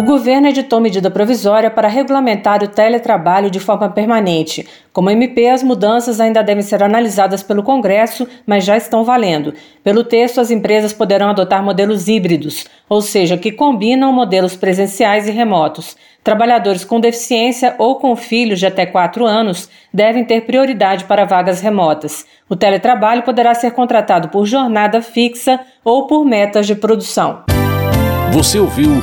O governo editou medida provisória para regulamentar o teletrabalho de forma permanente. Como MP, as mudanças ainda devem ser analisadas pelo Congresso, mas já estão valendo. Pelo texto, as empresas poderão adotar modelos híbridos, ou seja, que combinam modelos presenciais e remotos. Trabalhadores com deficiência ou com filhos de até 4 anos devem ter prioridade para vagas remotas. O teletrabalho poderá ser contratado por jornada fixa ou por metas de produção. Você ouviu